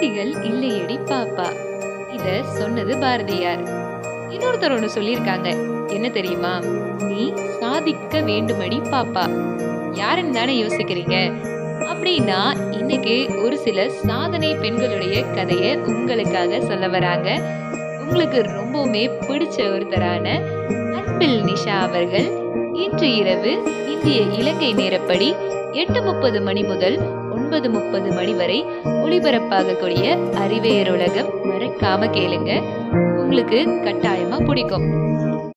வார்த்தைகள் இல்லையடி பாப்பா. இத சொன்னது பாரதியார். இன்னொருத்தர் ஒண்ணு சொல்லியிருக்காங்க. என்ன தெரியுமா? நீ சாதிக்க வேண்டுமடி பாப்பா. யாருன்னு தானே யோசிக்கிறீங்க? அப்படின்னா இன்னைக்கு ஒரு சில சாதனை பெண்களுடைய கதையை உங்களுக்காக சொல்ல வராங்க. உங்களுக்கு ரொம்பவுமே பிடிச்ச ஒருத்தரான அன்பில் நிஷா அவர்கள் இன்று இரவு இந்திய இலங்கை நேரப்படி எட்டு முப்பது மணி முதல் ஒன்பது முப்பது மணி வரை ஒளிபரப்பாகக்கூடிய அறிவியர் உலகம் மறக்காம கேளுங்க. உங்களுக்கு கட்டாயமா பிடிக்கும்.